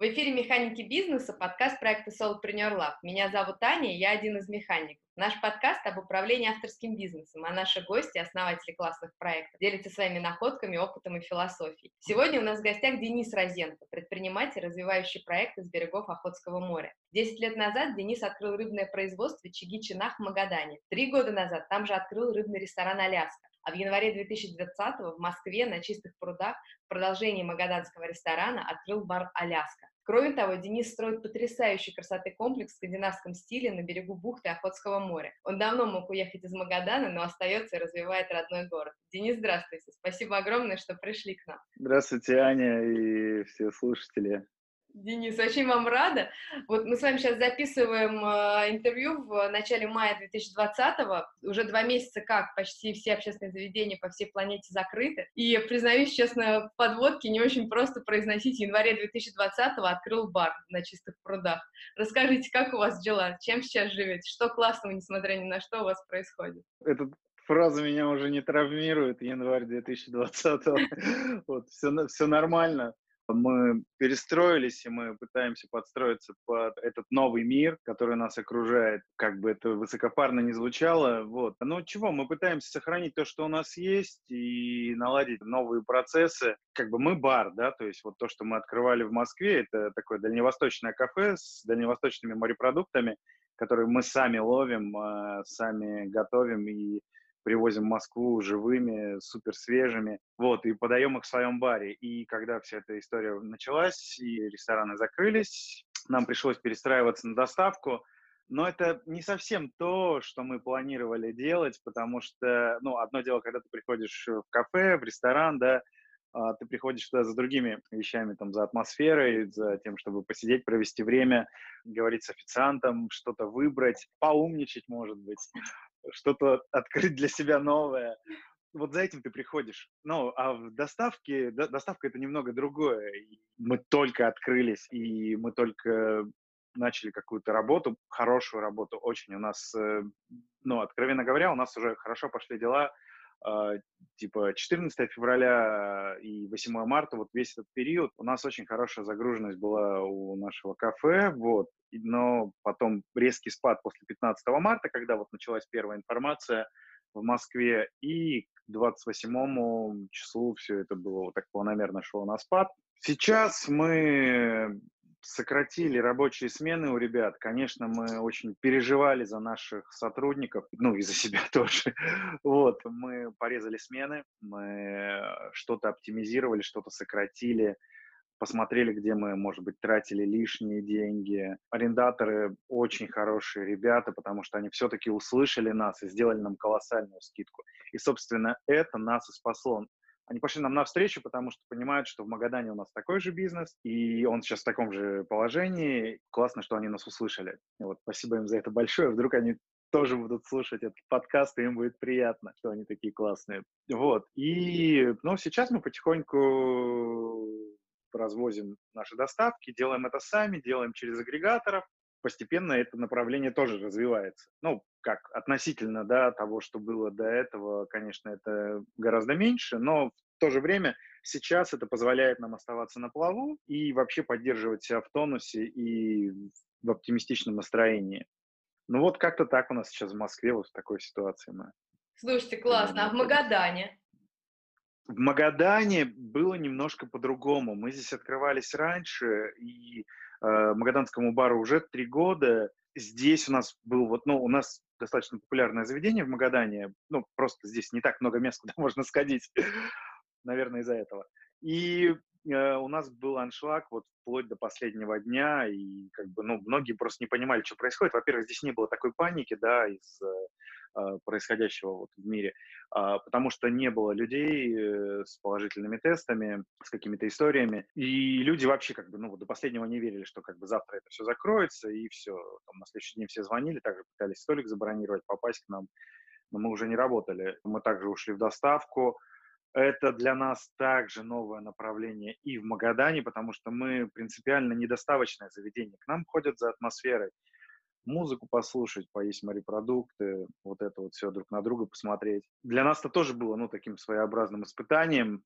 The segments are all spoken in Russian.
В эфире «Механики бизнеса» подкаст проекта Solopreneur Lab. Меня зовут Аня, я один из механиков. Наш подкаст об управлении авторским бизнесом, а наши гости, основатели классных проектов, делятся своими находками, опытом и философией. Сегодня у нас в гостях Денис Розенко, предприниматель, развивающий проекты с берегов Охотского моря. Десять лет назад Денис открыл рыбное производство Чиги Чинах в Магадане. Три года назад там же открыл рыбный ресторан «Аляска». А в январе 2020 в Москве на чистых прудах в продолжении магаданского ресторана открыл бар «Аляска». Кроме того, Денис строит потрясающий красоты комплекс в скандинавском стиле на берегу бухты Охотского моря. Он давно мог уехать из Магадана, но остается и развивает родной город. Денис, здравствуйте. Спасибо огромное, что пришли к нам. Здравствуйте, Аня и все слушатели. Денис, очень вам рада. Вот мы с вами сейчас записываем э, интервью в начале мая 2020-го. Уже два месяца как почти все общественные заведения по всей планете закрыты. И, признаюсь честно, в подводке не очень просто произносить. В январе 2020-го открыл бар на чистых прудах. Расскажите, как у вас дела? Чем сейчас живете? Что классного, несмотря ни на что, у вас происходит? Эта фраза меня уже не травмирует. Январь 2020-го. Вот, все, все нормально мы перестроились, и мы пытаемся подстроиться под этот новый мир, который нас окружает, как бы это высокопарно не звучало. Вот. Но чего, мы пытаемся сохранить то, что у нас есть, и наладить новые процессы. Как бы мы бар, да, то есть вот то, что мы открывали в Москве, это такое дальневосточное кафе с дальневосточными морепродуктами, которые мы сами ловим, а, сами готовим и привозим в Москву живыми, супер свежими, вот, и подаем их в своем баре. И когда вся эта история началась, и рестораны закрылись, нам пришлось перестраиваться на доставку, но это не совсем то, что мы планировали делать, потому что, ну, одно дело, когда ты приходишь в кафе, в ресторан, да, а, ты приходишь туда за другими вещами, там, за атмосферой, за тем, чтобы посидеть, провести время, говорить с официантом, что-то выбрать, поумничать, может быть что-то открыть для себя новое. Вот за этим ты приходишь. Ну, а в доставке, до, доставка это немного другое. Мы только открылись, и мы только начали какую-то работу, хорошую работу очень. У нас, э, ну, откровенно говоря, у нас уже хорошо пошли дела. Э, типа 14 февраля и 8 марта, вот весь этот период, у нас очень хорошая загруженность была у нашего кафе, вот но потом резкий спад после 15 марта, когда вот началась первая информация в Москве, и к 28 числу все это было вот так планомерно шло на спад. Сейчас мы сократили рабочие смены у ребят. Конечно, мы очень переживали за наших сотрудников, ну и за себя тоже. Вот, мы порезали смены, мы что-то оптимизировали, что-то сократили посмотрели, где мы, может быть, тратили лишние деньги. Арендаторы очень хорошие ребята, потому что они все-таки услышали нас и сделали нам колоссальную скидку. И, собственно, это нас и спасло. Они пошли нам навстречу, потому что понимают, что в Магадане у нас такой же бизнес, и он сейчас в таком же положении. Классно, что они нас услышали. И вот спасибо им за это большое. Вдруг они тоже будут слушать этот подкаст, и им будет приятно, что они такие классные. Вот. И, ну, сейчас мы потихоньку развозим наши доставки, делаем это сами, делаем через агрегаторов. Постепенно это направление тоже развивается. Ну, как относительно да, того, что было до этого, конечно, это гораздо меньше, но в то же время сейчас это позволяет нам оставаться на плаву и вообще поддерживать себя в тонусе и в оптимистичном настроении. Ну вот как-то так у нас сейчас в Москве, вот в такой ситуации мы. Слушайте, классно. А в Магадане? В Магадане было немножко по-другому. Мы здесь открывались раньше, и э, магаданскому бару уже три года. Здесь у нас был вот, ну, у нас достаточно популярное заведение в Магадане. Ну, просто здесь не так много мест, куда можно сходить. Наверное, из-за этого. И э, у нас был аншлаг вот вплоть до последнего дня, и как бы, ну, многие просто не понимали, что происходит. Во-первых, здесь не было такой паники, да, из э, а, происходящего вот в мире, а, потому что не было людей э, с положительными тестами, с какими-то историями, и люди вообще как бы, ну, до последнего не верили, что как бы завтра это все закроется, и все, там на следующий день все звонили, также пытались столик забронировать, попасть к нам, но мы уже не работали. Мы также ушли в доставку, это для нас также новое направление и в Магадане, потому что мы принципиально недоставочное заведение. К нам ходят за атмосферой музыку послушать, поесть морепродукты, вот это вот все друг на друга посмотреть. Для нас это тоже было, ну, таким своеобразным испытанием.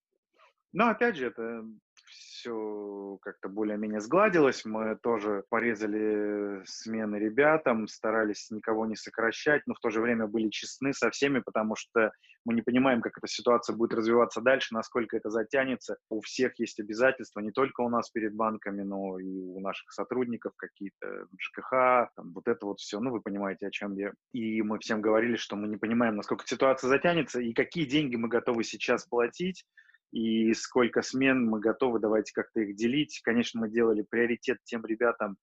Но, опять же, это все как-то более-менее сгладилось. Мы тоже порезали смены ребятам, старались никого не сокращать, но в то же время были честны со всеми, потому что мы не понимаем, как эта ситуация будет развиваться дальше, насколько это затянется. У всех есть обязательства, не только у нас перед банками, но и у наших сотрудников какие-то, ЖКХ, там, вот это вот все. Ну, вы понимаете, о чем я. И мы всем говорили, что мы не понимаем, насколько ситуация затянется и какие деньги мы готовы сейчас платить, и сколько смен мы готовы, давайте как-то их делить. Конечно, мы делали приоритет тем ребятам,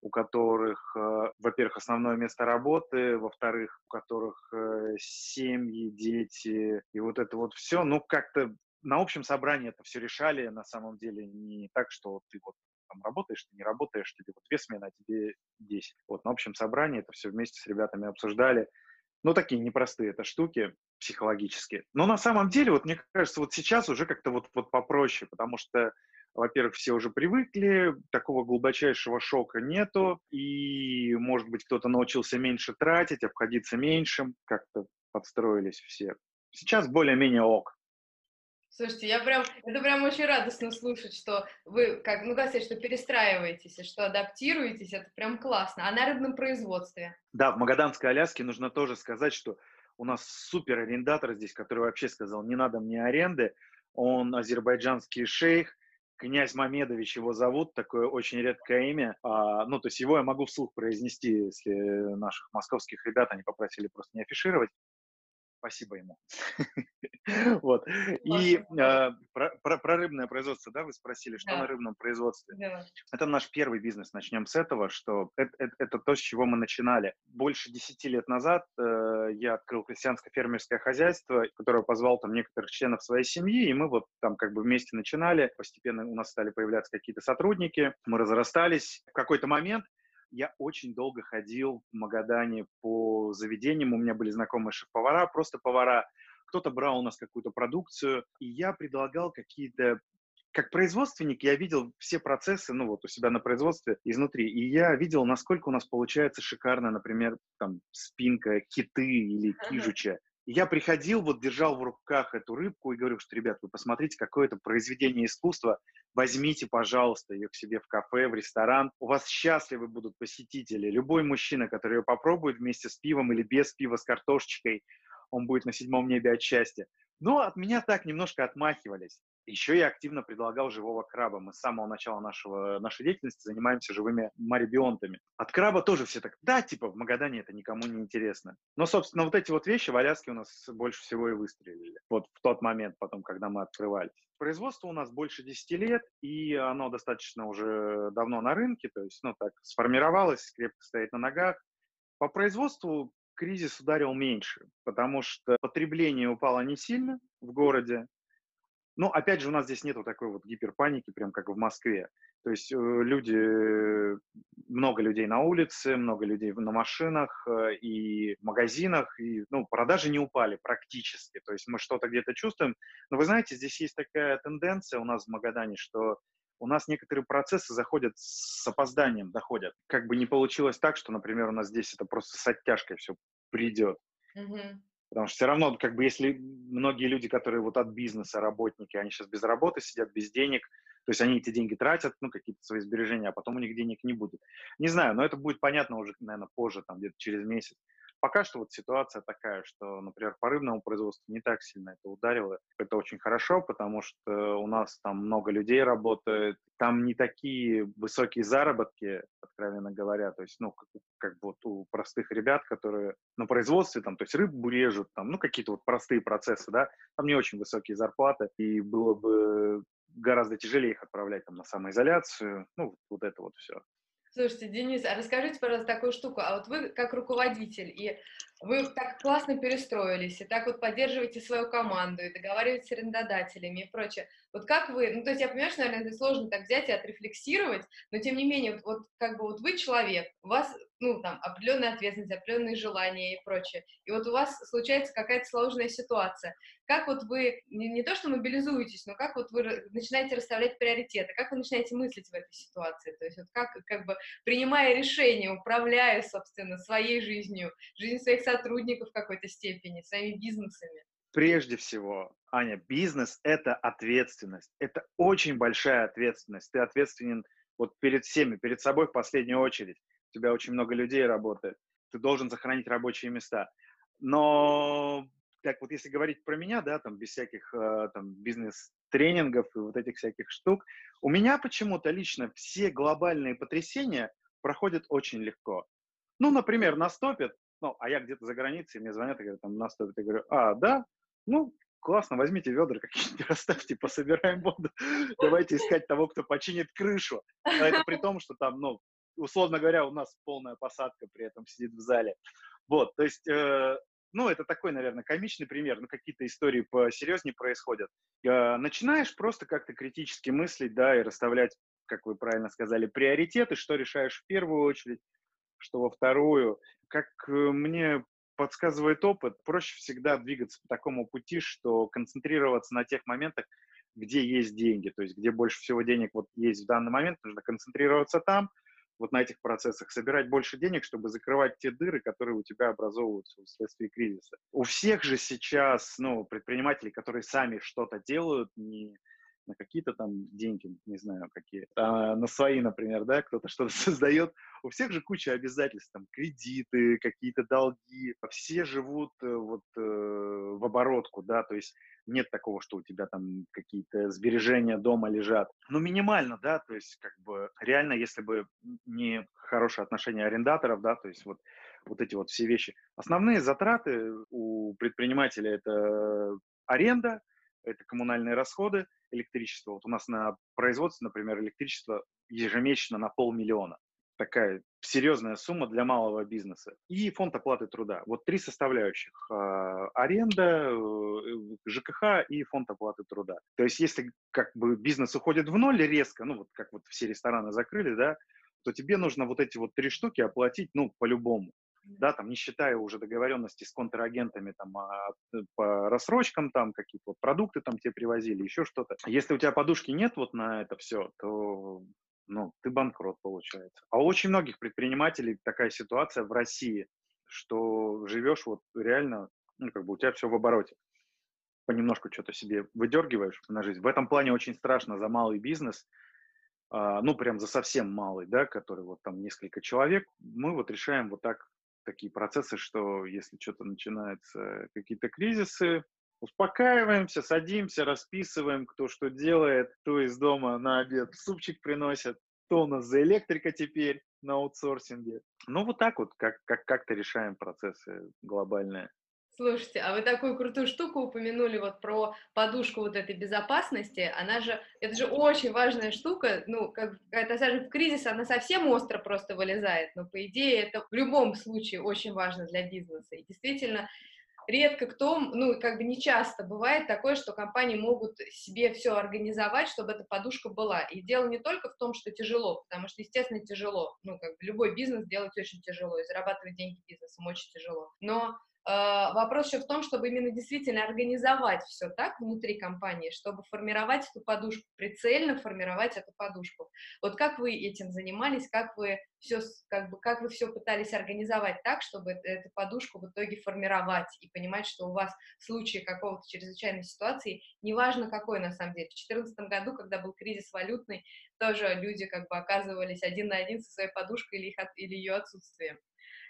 у которых, э, во-первых, основное место работы, во-вторых, у которых э, семьи, дети, и вот это вот все. Ну, как-то на общем собрании это все решали, на самом деле, не так, что ты вот там работаешь, ты не работаешь, тебе вот две смены, а тебе 10. Вот на общем собрании это все вместе с ребятами обсуждали. Ну, такие непростые это штуки психологически. Но на самом деле, вот мне кажется, вот сейчас уже как-то вот, вот попроще, потому что, во-первых, все уже привыкли, такого глубочайшего шока нету, и, может быть, кто-то научился меньше тратить, обходиться меньшим, как-то подстроились все. Сейчас более-менее ок. Слушайте, я прям, это прям очень радостно слушать, что вы, как, ну, как сказать, что перестраиваетесь, что адаптируетесь, это прям классно. А на рыбном производстве? Да, в Магаданской Аляске нужно тоже сказать, что у нас супер арендатор здесь, который вообще сказал, не надо мне аренды, он азербайджанский шейх, князь Мамедович его зовут, такое очень редкое имя. А, ну, то есть его я могу вслух произнести, если наших московских ребят они попросили просто не афишировать спасибо ему. вот. И э, про, рыбное производство, да, вы спросили, что на рыбном производстве? Это наш первый бизнес. Начнем с этого, что это, то, с чего мы начинали. Больше десяти лет назад э, я открыл крестьянское фермерское хозяйство, которое позвал там некоторых членов своей семьи, и мы вот там как бы вместе начинали. Постепенно у нас стали появляться какие-то сотрудники, мы разрастались. В какой-то момент я очень долго ходил в Магадане по заведениям, у меня были знакомые шеф-повара, просто повара. Кто-то брал у нас какую-то продукцию, и я предлагал какие-то как производственник я видел все процессы, ну вот у себя на производстве изнутри, и я видел, насколько у нас получается шикарно, например, там спинка киты или кижуча. Я приходил, вот держал в руках эту рыбку и говорю, что, ребят, вы посмотрите, какое это произведение искусства, возьмите, пожалуйста, ее к себе в кафе, в ресторан. У вас счастливы будут посетители. Любой мужчина, который ее попробует вместе с пивом или без пива с картошечкой, он будет на седьмом небе от счастья. Но от меня так немножко отмахивались. Еще я активно предлагал живого краба. Мы с самого начала нашего, нашей деятельности занимаемся живыми марибионтами. От краба тоже все так, да, типа в Магадане это никому не интересно. Но, собственно, вот эти вот вещи в Аляске у нас больше всего и выстрелили. Вот в тот момент потом, когда мы открывались. Производство у нас больше 10 лет, и оно достаточно уже давно на рынке, то есть, ну, так, сформировалось, крепко стоит на ногах. По производству кризис ударил меньше, потому что потребление упало не сильно в городе, ну, опять же, у нас здесь нету такой вот гиперпаники, прям как в Москве. То есть э, люди, много людей на улице, много людей на машинах э, и в магазинах, и ну, продажи не упали практически. То есть мы что-то где-то чувствуем. Но вы знаете, здесь есть такая тенденция у нас в Магадане, что у нас некоторые процессы заходят с опозданием, доходят. Как бы не получилось так, что, например, у нас здесь это просто с оттяжкой все придет. Mm-hmm. Потому что все равно, как бы, если многие люди, которые вот от бизнеса, работники, они сейчас без работы сидят, без денег, то есть они эти деньги тратят, ну, какие-то свои сбережения, а потом у них денег не будет. Не знаю, но это будет понятно уже, наверное, позже, там, где-то через месяц. Пока что вот ситуация такая, что, например, по рыбному производству не так сильно это ударило. Это очень хорошо, потому что у нас там много людей работает, там не такие высокие заработки, откровенно говоря, то есть, ну, как, как бы вот у простых ребят, которые на производстве, там, то есть рыбу режут, там, ну, какие-то вот простые процессы, да, там не очень высокие зарплаты, и было бы гораздо тяжелее их отправлять там на самоизоляцию, ну, вот это вот все. Слушайте, Денис, а расскажите, пожалуйста, такую штуку. А вот вы как руководитель, и вы так классно перестроились, и так вот поддерживаете свою команду, и договариваетесь с арендодателями и прочее. Вот как вы, ну, то есть я понимаю, что, наверное, это сложно так взять и отрефлексировать, но тем не менее, вот, вот как бы вот вы человек, у вас, ну, там, определенная ответственность, определенные желания и прочее, и вот у вас случается какая-то сложная ситуация. Как вот вы, не, не то что мобилизуетесь, но как вот вы начинаете расставлять приоритеты, как вы начинаете мыслить в этой ситуации, то есть вот как, как бы, принимая решения, управляя, собственно, своей жизнью, жизнью своих сотрудников в какой-то степени, своими бизнесами? Прежде всего, Аня, бизнес – это ответственность. Это очень большая ответственность. Ты ответственен вот перед всеми, перед собой в последнюю очередь. У тебя очень много людей работает. Ты должен сохранить рабочие места. Но так вот если говорить про меня, да, там без всяких э, там бизнес-тренингов и вот этих всяких штук, у меня почему-то лично все глобальные потрясения проходят очень легко. Ну, например, наступит, ну, а я где-то за границей, мне звонят и говорят, там, наступит, я говорю, а, да, ну, классно, возьмите ведра какие-нибудь, расставьте, пособираем воду, давайте искать того, кто починит крышу. А это при том, что там, ну, условно говоря, у нас полная посадка при этом сидит в зале. Вот, то есть, э, ну, это такой, наверное, комичный пример, но какие-то истории посерьезнее происходят. Э, начинаешь просто как-то критически мыслить, да, и расставлять, как вы правильно сказали, приоритеты, что решаешь в первую очередь, что во вторую. Как э, мне подсказывает опыт, проще всегда двигаться по такому пути, что концентрироваться на тех моментах, где есть деньги, то есть где больше всего денег вот есть в данный момент, нужно концентрироваться там, вот на этих процессах, собирать больше денег, чтобы закрывать те дыры, которые у тебя образовываются вследствие кризиса. У всех же сейчас, ну, предпринимателей, которые сами что-то делают, не на какие-то там деньги, не знаю какие, а на свои, например, да, кто-то что-то создает. У всех же куча обязательств, там, кредиты, какие-то долги. Все живут э, вот э, в оборотку, да, то есть нет такого, что у тебя там какие-то сбережения дома лежат. Ну, минимально, да, то есть как бы реально, если бы не хорошее отношение арендаторов, да, то есть вот вот эти вот все вещи. Основные затраты у предпринимателя это аренда, это коммунальные расходы, электричество. Вот у нас на производстве, например, электричество ежемесячно на полмиллиона. Такая серьезная сумма для малого бизнеса. И фонд оплаты труда. Вот три составляющих. А, аренда, э, ЖКХ и фонд оплаты труда. То есть если как бы бизнес уходит в ноль резко, ну вот как вот все рестораны закрыли, да, то тебе нужно вот эти вот три штуки оплатить, ну, по-любому да, там, не считая уже договоренности с контрагентами там, а, э, по рассрочкам, там, какие-то вот продукты там тебе привозили, еще что-то. Если у тебя подушки нет вот на это все, то ну, ты банкрот получается. А у очень многих предпринимателей такая ситуация в России, что живешь вот реально, ну, как бы у тебя все в обороте. Понемножку что-то себе выдергиваешь на жизнь. В этом плане очень страшно за малый бизнес, а, ну, прям за совсем малый, да, который вот там несколько человек, мы вот решаем вот так такие процессы, что если что-то начинается, какие-то кризисы, успокаиваемся, садимся, расписываем, кто что делает, кто из дома на обед супчик приносит, кто у нас за электрика теперь на аутсорсинге. Ну, вот так вот, как, как, как-то решаем процессы глобальные. Слушайте, а вы такую крутую штуку упомянули вот про подушку вот этой безопасности. Она же, это же очень важная штука. Ну, как это даже в кризис она совсем остро просто вылезает. Но по идее это в любом случае очень важно для бизнеса. И действительно редко кто, ну, как бы не часто бывает такое, что компании могут себе все организовать, чтобы эта подушка была. И дело не только в том, что тяжело, потому что, естественно, тяжело. Ну, как бы любой бизнес делать очень тяжело, и зарабатывать деньги бизнесом очень тяжело. Но вопрос еще в том, чтобы именно действительно организовать все так внутри компании, чтобы формировать эту подушку, прицельно формировать эту подушку. Вот как вы этим занимались, как вы все, как бы, как вы все пытались организовать так, чтобы эту подушку в итоге формировать и понимать, что у вас в случае какого-то чрезвычайной ситуации, неважно какой на самом деле, в 2014 году, когда был кризис валютный, тоже люди как бы оказывались один на один со своей подушкой или, их, или ее отсутствием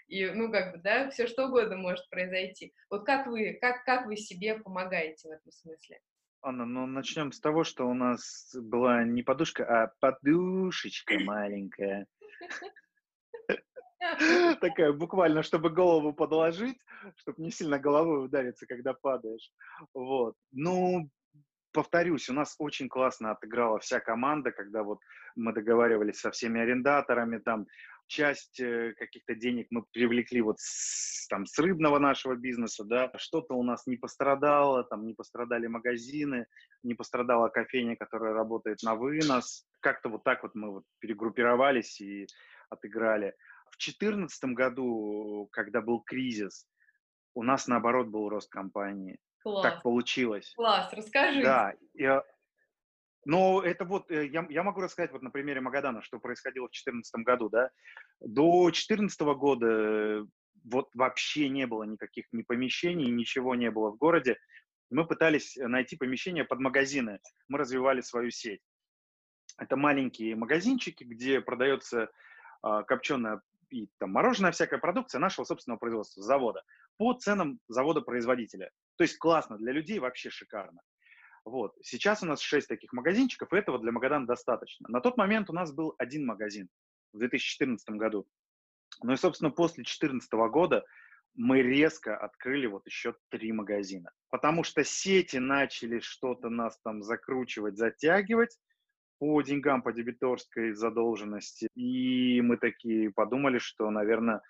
и, ну, как бы, да, все что угодно может произойти. Вот как вы, как, как вы себе помогаете в этом смысле? Анна, ну начнем с того, что у нас была не подушка, а подушечка маленькая. Такая буквально, чтобы голову подложить, чтобы не сильно головой удариться, когда падаешь. Вот. Ну, повторюсь, у нас очень классно отыграла вся команда, когда вот мы договаривались со всеми арендаторами, там часть э, каких-то денег мы привлекли вот с, там, с рыбного нашего бизнеса, да, что-то у нас не пострадало, там не пострадали магазины, не пострадала кофейня, которая работает на вынос. Как-то вот так вот мы вот перегруппировались и отыграли. В 2014 году, когда был кризис, у нас наоборот был рост компании. Класс. Так получилось. Класс, расскажи. Да, я, но это вот, э, я, я могу рассказать вот на примере Магадана, что происходило в 2014 году, да. До 2014 года э, вот вообще не было никаких ни помещений, ничего не было в городе. Мы пытались найти помещение под магазины. Мы развивали свою сеть. Это маленькие магазинчики, где продается а, копченая и там мороженое, всякая продукция нашего собственного производства, завода, по ценам завода-производителя. То есть классно, для людей вообще шикарно. Вот. Сейчас у нас 6 таких магазинчиков, и этого для Магадана достаточно. На тот момент у нас был один магазин в 2014 году. Ну и, собственно, после 2014 года мы резко открыли вот еще три магазина. Потому что сети начали что-то нас там закручивать, затягивать по деньгам, по дебиторской задолженности. И мы такие подумали, что, наверное,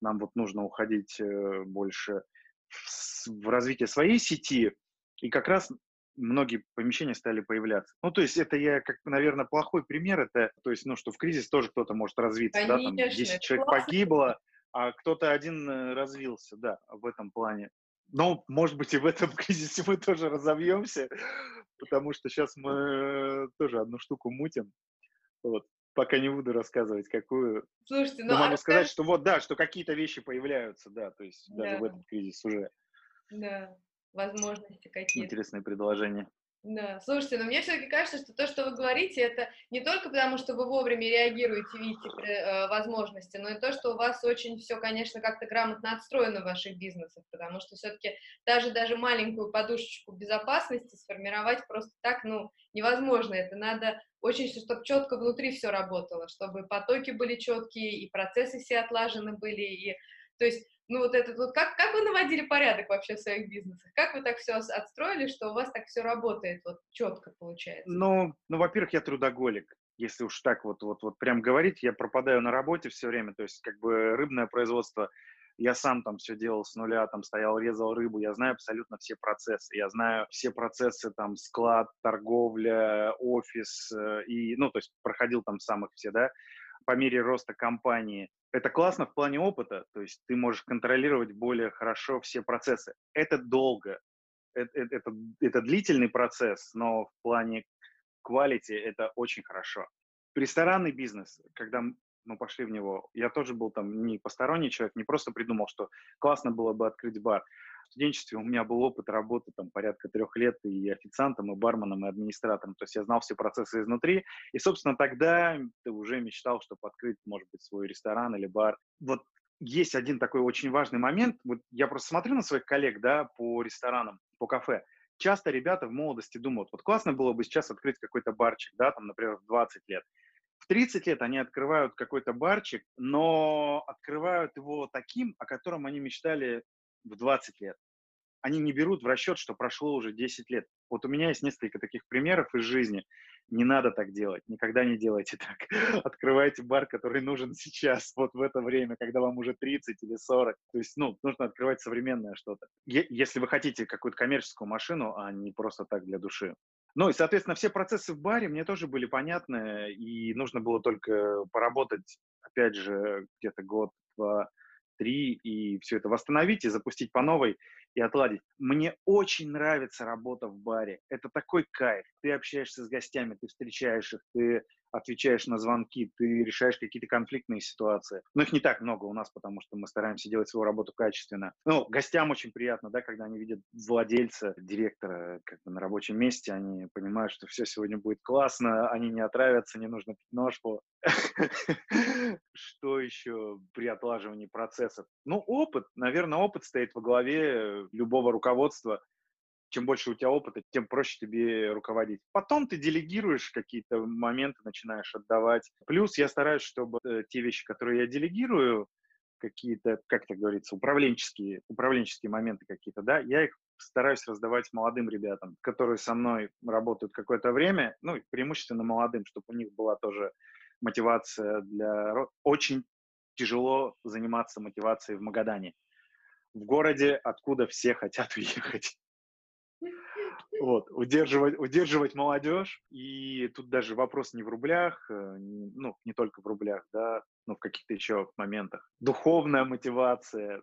нам вот нужно уходить э, больше в, в развитие своей сети. И как раз многие помещения стали появляться. Ну, то есть это я, как, наверное, плохой пример. Это, то есть, ну, что в кризис тоже кто-то может развиться, Конечно, да, там 10 человек классно. погибло, а кто-то один э, развился, да, в этом плане. Но, может быть, и в этом кризисе мы тоже разовьемся, потому что сейчас мы тоже одну штуку мутим. Вот. Пока не буду рассказывать, какую. Слушайте, ну, Но могу а сказать, что вот, да, что какие-то вещи появляются, да, то есть да. даже в этот кризис уже. Да, возможности какие-то. Интересные предложения. Да, слушайте, но мне все-таки кажется, что то, что вы говорите, это не только потому, что вы вовремя реагируете, видите э, возможности, но и то, что у вас очень все, конечно, как-то грамотно отстроено в ваших бизнесах, потому что все-таки даже даже маленькую подушечку безопасности сформировать просто так, ну, невозможно. Это надо очень, чтобы четко внутри все работало, чтобы потоки были четкие, и процессы все отлажены были, и то есть ну вот этот вот, как, как вы наводили порядок вообще в своих бизнесах? Как вы так все отстроили, что у вас так все работает вот четко получается? Ну, ну во-первых, я трудоголик. Если уж так вот, вот, вот прям говорить, я пропадаю на работе все время, то есть как бы рыбное производство, я сам там все делал с нуля, там стоял, резал рыбу, я знаю абсолютно все процессы, я знаю все процессы, там, склад, торговля, офис, э, и, ну, то есть проходил там самых все, да, по мере роста компании. Это классно в плане опыта, то есть ты можешь контролировать более хорошо все процессы. Это долго, это, это, это, длительный процесс, но в плане quality это очень хорошо. Ресторанный бизнес, когда мы пошли в него, я тоже был там не посторонний человек, не просто придумал, что классно было бы открыть бар студенчестве у меня был опыт работы там порядка трех лет и официантом, и барменом, и администратором. То есть я знал все процессы изнутри. И, собственно, тогда ты уже мечтал, чтобы открыть, может быть, свой ресторан или бар. Вот есть один такой очень важный момент. Вот я просто смотрю на своих коллег, да, по ресторанам, по кафе. Часто ребята в молодости думают, вот классно было бы сейчас открыть какой-то барчик, да, там, например, в 20 лет. В 30 лет они открывают какой-то барчик, но открывают его таким, о котором они мечтали в 20 лет. Они не берут в расчет, что прошло уже 10 лет. Вот у меня есть несколько таких примеров из жизни. Не надо так делать, никогда не делайте так. Открывайте бар, который нужен сейчас, вот в это время, когда вам уже 30 или 40. То есть, ну, нужно открывать современное что-то. Если вы хотите какую-то коммерческую машину, а не просто так для души. Ну и, соответственно, все процессы в баре мне тоже были понятны, и нужно было только поработать, опять же, где-то год-два три и все это восстановить и запустить по новой и отладить. Мне очень нравится работа в баре. Это такой кайф. Ты общаешься с гостями, ты встречаешь их, ты отвечаешь на звонки, ты решаешь какие-то конфликтные ситуации. Но их не так много у нас, потому что мы стараемся делать свою работу качественно. Ну, гостям очень приятно, да, когда они видят владельца, директора как бы на рабочем месте, они понимают, что все сегодня будет классно, они не отравятся, не нужно пить ножку. Что еще при отлаживании процессов? Ну, опыт. Наверное, опыт стоит во главе любого руководства чем больше у тебя опыта, тем проще тебе руководить. Потом ты делегируешь какие-то моменты, начинаешь отдавать. Плюс я стараюсь, чтобы э, те вещи, которые я делегирую, какие-то, как это говорится, управленческие, управленческие моменты какие-то, да, я их стараюсь раздавать молодым ребятам, которые со мной работают какое-то время, ну, преимущественно молодым, чтобы у них была тоже мотивация для... Очень тяжело заниматься мотивацией в Магадане. В городе, откуда все хотят уехать. Вот, удерживать, удерживать молодежь, и тут даже вопрос не в рублях, э, ну, не только в рублях, да, но в каких-то еще моментах. Духовная мотивация,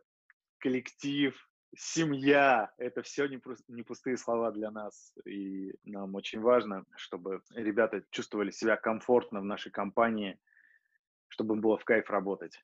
коллектив, семья — это все не, пустые слова для нас, и нам очень важно, чтобы ребята чувствовали себя комфортно в нашей компании, чтобы им было в кайф работать.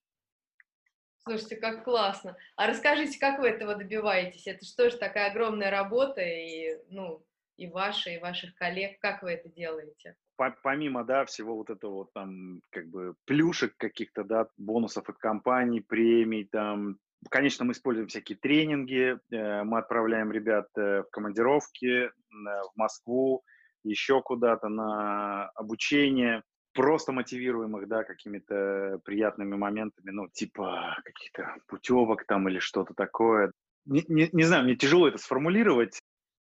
Слушайте, как классно. А расскажите, как вы этого добиваетесь? Это что же такая огромная работа, и, ну, и ваша, и ваших коллег. Как вы это делаете? помимо, да, всего вот этого вот там, как бы, плюшек каких-то, да, бонусов от компаний, премий, там, Конечно, мы используем всякие тренинги, э, мы отправляем ребят э, в командировки, в Москву, еще куда-то на обучение, просто мотивируем их, да, какими-то приятными моментами, ну, типа каких-то путевок там или что-то такое. Не, не, не знаю, мне тяжело это сформулировать,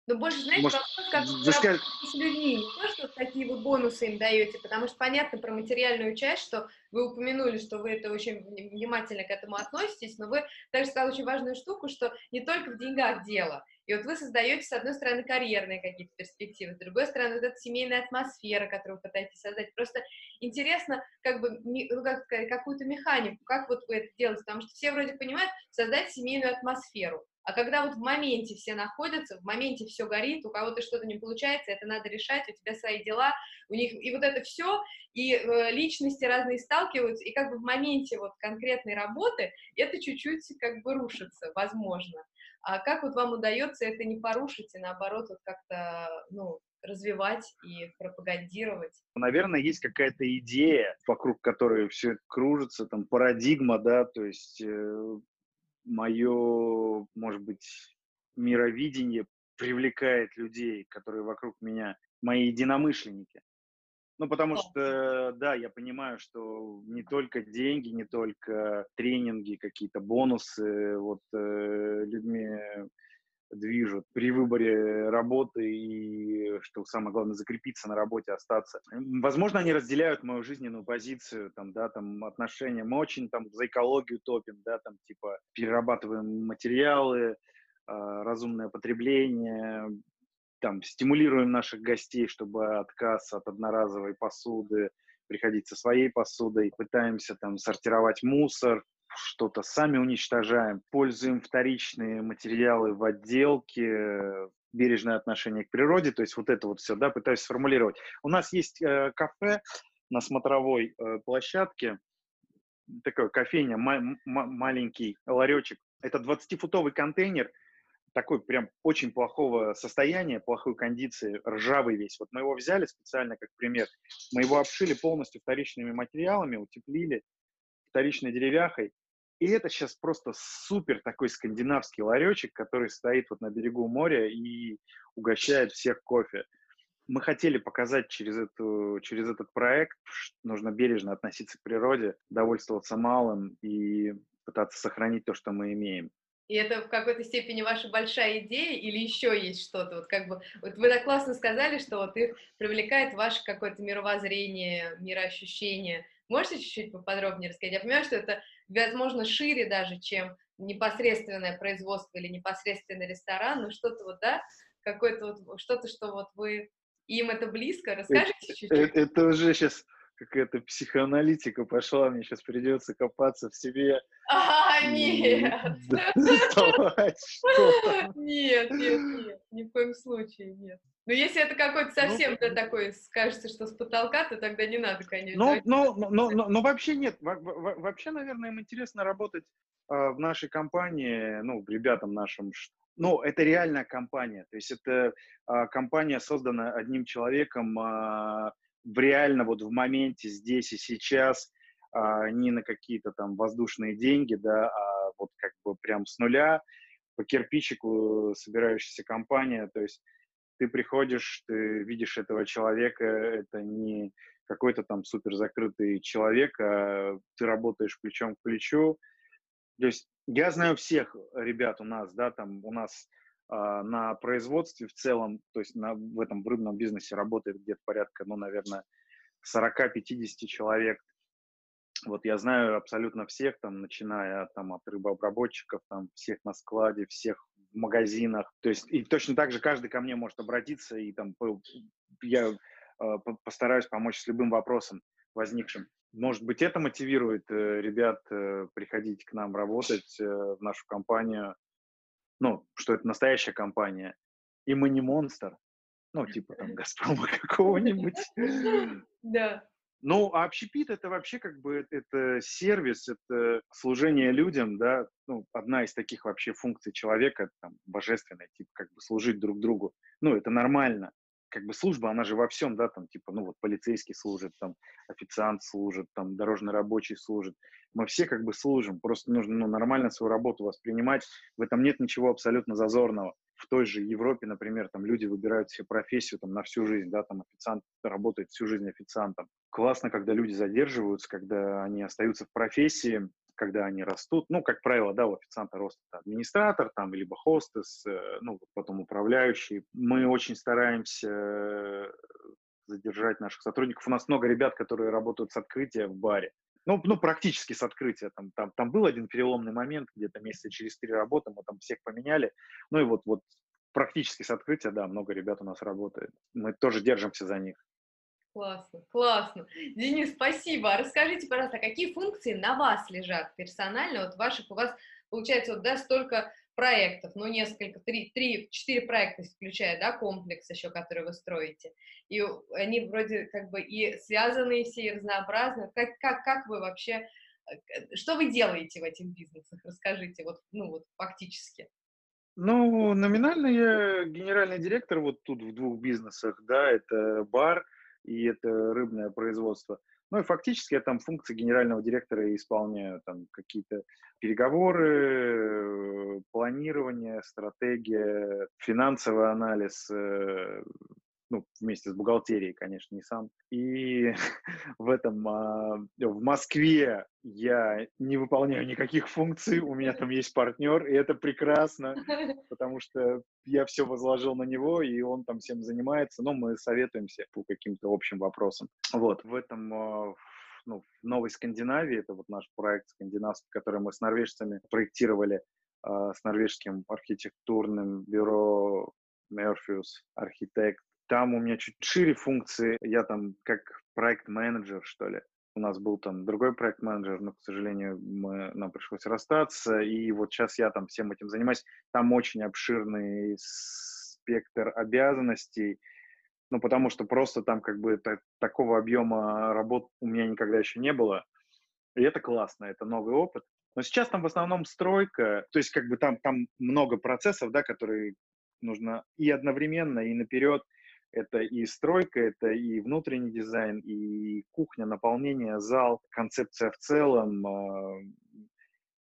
но больше, знаете, Может, вопрос, как вы с людьми, не то, что такие вы бонусы им даете, потому что понятно про материальную часть, что вы упомянули, что вы это очень внимательно к этому относитесь, но вы также сказали очень важную штуку, что не только в деньгах дело. И вот вы создаете, с одной стороны, карьерные какие-то перспективы, с другой стороны, вот эта семейная атмосфера, которую вы пытаетесь создать. Просто интересно, как бы, ну, как сказать, какую-то механику, как вот вы это делаете, потому что все вроде понимают, создать семейную атмосферу. А когда вот в моменте все находятся, в моменте все горит, у кого-то что-то не получается, это надо решать, у тебя свои дела, у них, и вот это все, и э, личности разные сталкиваются, и как бы в моменте вот конкретной работы это чуть-чуть как бы рушится, возможно. А как вот вам удается это не порушить и наоборот вот как-то, ну, развивать и пропагандировать? Наверное, есть какая-то идея, вокруг которой все кружится, там парадигма, да, то есть э, мое, может быть, мировидение привлекает людей, которые вокруг меня, мои единомышленники. Ну, потому что, да, я понимаю, что не только деньги, не только тренинги, какие-то бонусы вот э, людьми движут при выборе работы и, что самое главное, закрепиться на работе, остаться. Возможно, они разделяют мою жизненную позицию, там, да, там, отношения. Мы очень там за экологию топим, да, там, типа, перерабатываем материалы, а, разумное потребление, там, стимулируем наших гостей, чтобы отказ от одноразовой посуды, приходить со своей посудой, пытаемся там сортировать мусор, что-то сами уничтожаем, пользуем вторичные материалы в отделке, бережное отношение к природе, то есть вот это вот все, да, пытаюсь сформулировать. У нас есть э, кафе на смотровой э, площадке, такой кофейня, ма- ма- маленький ларечек. Это 20-футовый контейнер, такой прям очень плохого состояния, плохой кондиции, ржавый весь. Вот мы его взяли специально как пример. Мы его обшили полностью вторичными материалами, утеплили вторичной деревяхой. И это сейчас просто супер такой скандинавский ларечек, который стоит вот на берегу моря и угощает всех кофе. Мы хотели показать через, эту, через этот проект, что нужно бережно относиться к природе, довольствоваться малым и пытаться сохранить то, что мы имеем. И это в какой-то степени ваша большая идея или еще есть что-то? Вот как бы вот вы так классно сказали, что вот их привлекает ваше какое-то мировоззрение, мироощущение. Можете чуть-чуть поподробнее рассказать? Я понимаю, что это возможно, шире даже, чем непосредственное производство или непосредственный ресторан, но что-то вот, да, какое-то вот, что-то, что вот вы, им это близко, расскажите это, чуть-чуть? Это, это уже сейчас какая-то психоаналитика пошла, мне сейчас придется копаться в себе. А, нет! Нет, нет, нет, ни в коем случае нет. Но если это какой-то ну, совсем ну, такой, скажется, что с потолка, то тогда не надо, конечно. Ну, ну, ну, ну, ну, ну вообще нет. Вообще, наверное, им интересно работать э, в нашей компании, ну, ребятам нашим. Ну, это реальная компания. То есть это э, компания создана одним человеком э, в реально вот в моменте здесь и сейчас, э, не на какие-то там воздушные деньги, да, а вот как бы прям с нуля по кирпичику собирающаяся компания. То есть ты приходишь, ты видишь этого человека, это не какой-то там супер закрытый человек, а ты работаешь плечом к плечу. То есть я знаю всех ребят у нас, да, там у нас а, на производстве в целом, то есть на, в этом рыбном бизнесе работает где-то порядка, ну, наверное, 40-50 человек. Вот я знаю абсолютно всех, там, начиная там, от рыбообработчиков, там, всех на складе, всех в магазинах. То есть и точно так же каждый ко мне может обратиться, и там я э, постараюсь помочь с любым вопросом возникшим. Может быть, это мотивирует э, ребят э, приходить к нам работать э, в нашу компанию. Ну, что это настоящая компания. И мы не монстр. Ну, типа там Газпрома какого-нибудь. Да. Ну, а общепит это вообще как бы это сервис, это служение людям, да, ну, одна из таких вообще функций человека, там, божественная, типа, как бы служить друг другу. Ну, это нормально. Как бы служба, она же во всем, да, там, типа, ну, вот полицейский служит, там, официант служит, там, дорожный рабочий служит. Мы все как бы служим, просто нужно, ну, нормально свою работу воспринимать. В этом нет ничего абсолютно зазорного в той же Европе, например, там люди выбирают себе профессию там, на всю жизнь, да, там официант работает всю жизнь официантом. Классно, когда люди задерживаются, когда они остаются в профессии, когда они растут. Ну, как правило, да, у официанта рост администратор, там, либо хостес, э, ну, потом управляющий. Мы очень стараемся э, задержать наших сотрудников. У нас много ребят, которые работают с открытия в баре. Ну, ну, практически с открытия. Там, там, там был один переломный момент, где-то месяца через три работы, мы там всех поменяли. Ну и вот, вот практически с открытия, да, много ребят у нас работает. Мы тоже держимся за них. Классно, классно. Денис, спасибо. Расскажите, пожалуйста, какие функции на вас лежат персонально? Вот ваших, у вас, получается, вот, да, столько проектов, ну, несколько, три, три, четыре проекта, включая, да, комплекс еще, который вы строите, и они вроде как бы и связаны все, и разнообразны, как, как, как вы вообще, э, что вы делаете в этих бизнесах, расскажите, вот, ну, вот, фактически. Ну, номинально я генеральный директор вот тут в двух бизнесах, да, это бар и это рыбное производство. Ну и фактически я там функции генерального директора исполняю, там какие-то переговоры, планирование, стратегия, финансовый анализ, э, ну, вместе с бухгалтерией, конечно, не сам. И в этом, а, в Москве я не выполняю никаких функций, у меня там есть партнер, и это прекрасно, потому что я все возложил на него, и он там всем занимается, но мы советуемся по каким-то общим вопросам. Вот, в этом, а, ну, в Новой Скандинавии, это вот наш проект скандинавский, который мы с норвежцами проектировали, а, с норвежским архитектурным бюро Мерфиус Архитект, там у меня чуть шире функции. Я там как проект-менеджер, что ли. У нас был там другой проект-менеджер, но, к сожалению, мы, нам пришлось расстаться. И вот сейчас я там всем этим занимаюсь. Там очень обширный спектр обязанностей. Ну, потому что просто там как бы так, такого объема работ у меня никогда еще не было. И это классно, это новый опыт. Но сейчас там в основном стройка, то есть как бы там, там много процессов, да, которые нужно и одновременно, и наперед – это и стройка, это и внутренний дизайн, и кухня, наполнение, зал, концепция в целом, а,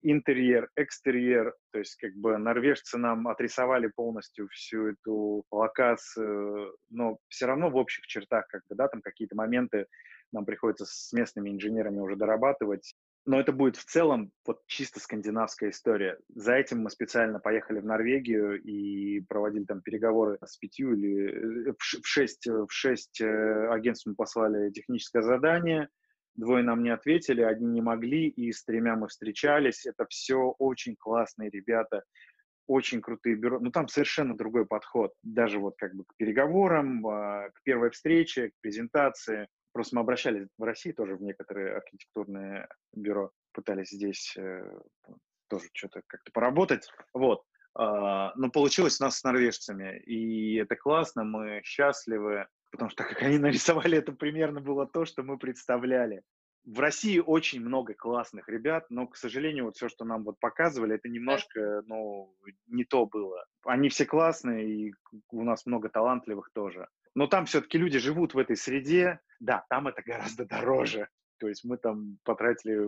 интерьер, экстерьер, то есть как бы норвежцы нам отрисовали полностью всю эту локацию, но все равно в общих чертах, как бы, да, там какие-то моменты нам приходится с местными инженерами уже дорабатывать, но это будет в целом вот чисто скандинавская история. За этим мы специально поехали в Норвегию и проводили там переговоры с пятью или э, в шесть, в шесть э, агентств мы послали техническое задание, двое нам не ответили, одни не могли, и с тремя мы встречались. Это все очень классные ребята, очень крутые бюро. Ну, там совершенно другой подход. Даже вот как бы к переговорам, а, к первой встрече, к презентации. Просто мы обращались в России тоже в некоторые архитектурные бюро, пытались здесь э, тоже что-то как-то поработать. Вот. Uh, но получилось у нас с норвежцами, и это классно, мы счастливы, потому что как они нарисовали, это примерно было то, что мы представляли. В России очень много классных ребят, но, к сожалению, вот все, что нам вот показывали, это немножко, ну, не то было. Они все классные, и у нас много талантливых тоже но там все-таки люди живут в этой среде, да, там это гораздо дороже. То есть мы там потратили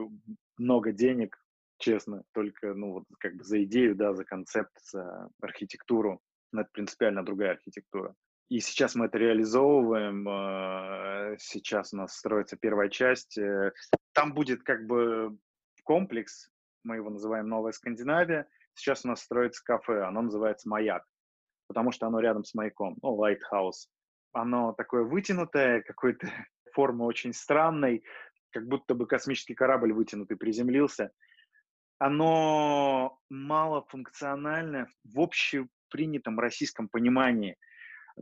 много денег, честно, только, ну, вот как бы за идею, да, за концепт, за архитектуру. Но это принципиально другая архитектура. И сейчас мы это реализовываем. А, сейчас у нас строится первая часть. Э, там будет как бы комплекс, мы его называем «Новая Скандинавия». Сейчас у нас строится кафе, оно называется «Маяк», потому что оно рядом с маяком, ну, «Lighthouse» оно такое вытянутое, какой-то формы очень странной, как будто бы космический корабль вытянутый приземлился. Оно малофункциональное в общепринятом российском понимании.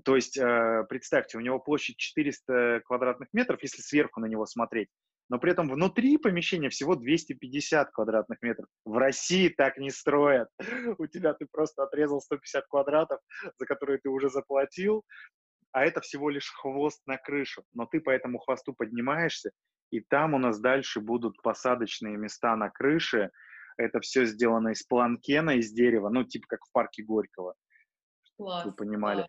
То есть, э, представьте, у него площадь 400 квадратных метров, если сверху на него смотреть, но при этом внутри помещения всего 250 квадратных метров. В России так не строят. У тебя ты просто отрезал 150 квадратов, за которые ты уже заплатил, а это всего лишь хвост на крышу. Но ты по этому хвосту поднимаешься, и там у нас дальше будут посадочные места на крыше. Это все сделано из планкена, из дерева, ну, типа как в парке Горького. Класс. Вы понимали. класс.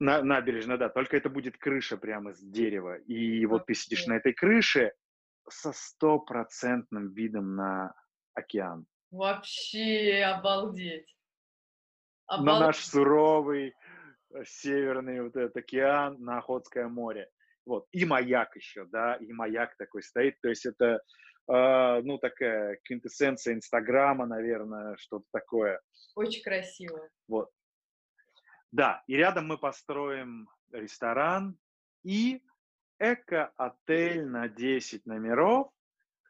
На, набережная, да, только это будет крыша прямо из дерева. И вот ты сидишь на этой крыше со стопроцентным видом на океан. Вообще обалдеть. На Обал- наш суровый северный вот этот океан, на Охотское море. Вот. И маяк еще, да, и маяк такой стоит. То есть это, э, ну, такая квинтэссенция Инстаграма, наверное, что-то такое. Очень красиво. Вот. Да, и рядом мы построим ресторан и эко-отель на 10 номеров,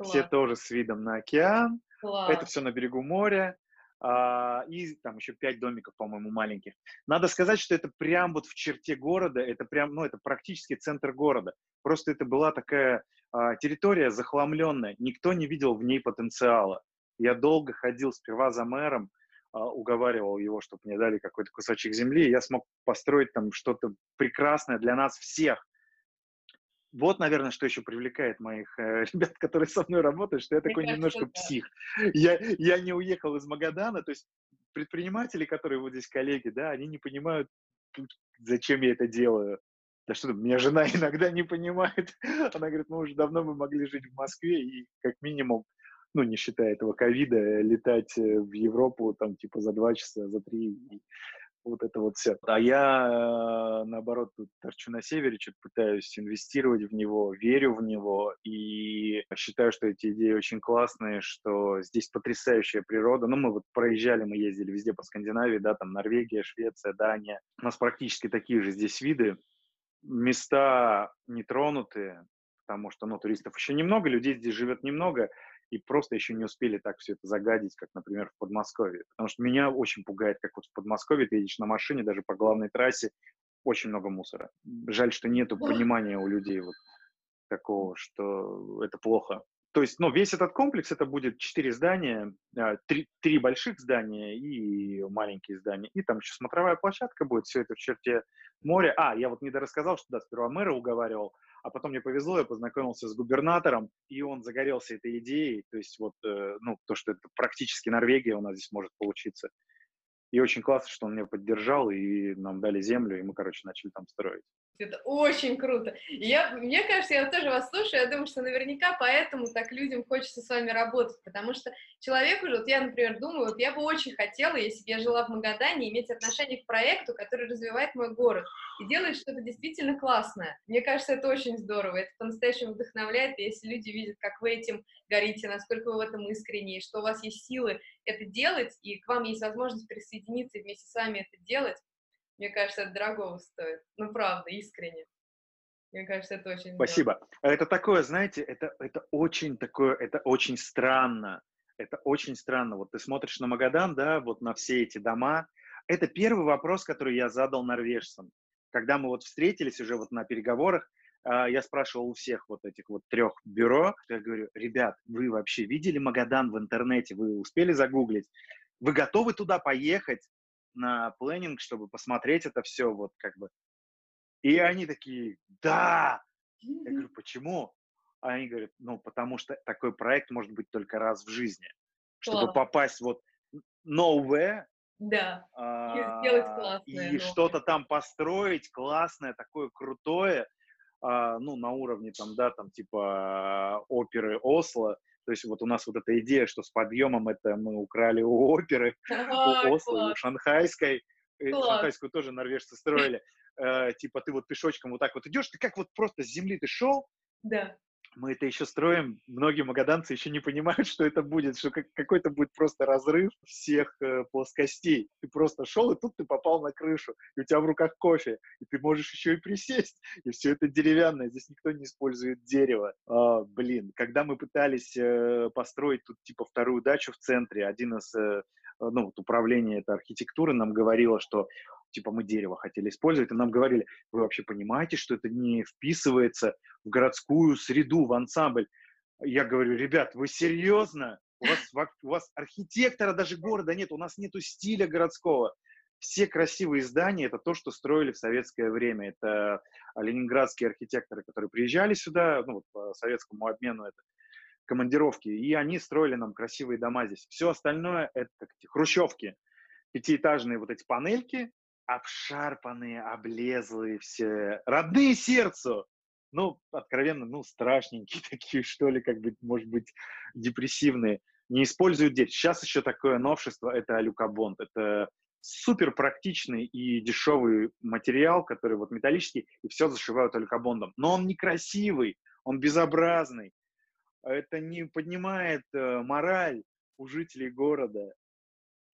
все Класс. тоже с видом на океан. класс. Это все на берегу моря. А, и там еще пять домиков, по-моему, маленьких. Надо сказать, что это прям вот в черте города, это прям, ну, это практически центр города. Просто это была такая а, территория захламленная, никто не видел в ней потенциала. Я долго ходил сперва за мэром, а, уговаривал его, чтобы мне дали какой-то кусочек земли, и я смог построить там что-то прекрасное для нас всех. Вот, наверное, что еще привлекает моих э, ребят, которые со мной работают, что я Мне такой кажется, немножко да. псих. Я, я не уехал из Магадана, то есть предприниматели, которые вот здесь коллеги, да, они не понимают, зачем я это делаю. Да что, меня жена иногда не понимает. Она говорит, мы уже давно мы могли жить в Москве и как минимум, ну, не считая этого ковида, летать э, в Европу там типа за два часа, за три, вот это вот все. А я, э, наоборот, тут торчу на севере, что-то пытаюсь инвестировать в него, верю в него и считаю, что эти идеи очень классные, что здесь потрясающая природа. Ну, мы вот проезжали, мы ездили везде по Скандинавии, да, там Норвегия, Швеция, Дания. У нас практически такие же здесь виды. Места нетронутые, потому что, ну, туристов еще немного, людей здесь живет немного, и просто еще не успели так все это загадить, как, например, в Подмосковье. Потому что меня очень пугает, как вот в Подмосковье ты едешь на машине, даже по главной трассе, очень много мусора. Жаль, что нету понимания у людей вот такого, что это плохо. То есть, ну, весь этот комплекс, это будет четыре здания, а, три, три больших здания и маленькие здания. И там еще смотровая площадка будет, все это в черте моря. А, я вот недорассказал, что да, сперва мэра уговаривал, а потом мне повезло, я познакомился с губернатором, и он загорелся этой идеей, то есть вот, э, ну, то, что это практически Норвегия у нас здесь может получиться. И очень классно, что он меня поддержал, и нам дали землю, и мы, короче, начали там строить. Это очень круто. И Я, мне кажется, я тоже вас слушаю, я думаю, что наверняка поэтому так людям хочется с вами работать, потому что человек уже, вот я, например, думаю, вот я бы очень хотела, если бы я жила в Магадане, иметь отношение к проекту, который развивает мой город и делает что-то действительно классное. Мне кажется, это очень здорово, это по-настоящему вдохновляет, если люди видят, как вы этим горите, насколько вы в этом искренне, и что у вас есть силы это делать, и к вам есть возможность присоединиться и вместе с вами это делать, мне кажется, это дорогого стоит. Ну, правда, искренне. Мне кажется, это очень. Спасибо. Это такое, знаете, это, это очень такое, это очень странно. Это очень странно. Вот ты смотришь на Магадан, да, вот на все эти дома. Это первый вопрос, который я задал норвежцам. Когда мы вот встретились уже вот на переговорах, а, я спрашивал у всех вот этих вот трех бюро, я говорю, ребят, вы вообще видели Магадан в интернете, вы успели загуглить? Вы готовы туда поехать на планинг, чтобы посмотреть это все вот как бы? И они такие, да! Я говорю, почему? А они говорят, ну, потому что такой проект может быть только раз в жизни. Чтобы Класс. попасть вот nowhere, Да, а, сделать классное, и новое. что-то там построить классное, такое крутое, а, ну, на уровне там, да, там типа оперы Осло. То есть вот у нас вот эта идея, что с подъемом это мы украли у оперы, у Осло, у шанхайской. Э, Класс. Шанхайскую тоже норвежцы строили. Э, Типа ты вот пешочком вот так вот идешь, ты как вот просто с земли ты шел, Да, мы это еще строим, многие магаданцы еще не понимают, что это будет, что как- какой-то будет просто разрыв всех э, плоскостей. Ты просто шел, и тут ты попал на крышу, и у тебя в руках кофе, и ты можешь еще и присесть, и все это деревянное, здесь никто не использует дерево. А, блин, когда мы пытались э, построить тут типа вторую дачу в центре, один из, э, ну, вот управление это архитектуры нам говорило, что типа мы дерево хотели использовать, и нам говорили, вы вообще понимаете, что это не вписывается в городскую среду, в ансамбль. Я говорю, ребят, вы серьезно? У вас, у вас архитектора даже города нет, у нас нету стиля городского. все красивые здания – это то, что строили в советское время. Это ленинградские архитекторы, которые приезжали сюда, ну, вот по советскому обмену, это командировки, и они строили нам красивые дома здесь. Все остальное – это как эти хрущевки, пятиэтажные вот эти панельки, обшарпанные, облезлые все, родные сердцу. Ну, откровенно, ну, страшненькие такие, что ли, как бы, может быть, депрессивные. Не используют дети. Сейчас еще такое новшество – это алюкабонд. Это супер практичный и дешевый материал, который вот металлический, и все зашивают алюкабондом. Но он некрасивый, он безобразный. Это не поднимает э, мораль у жителей города.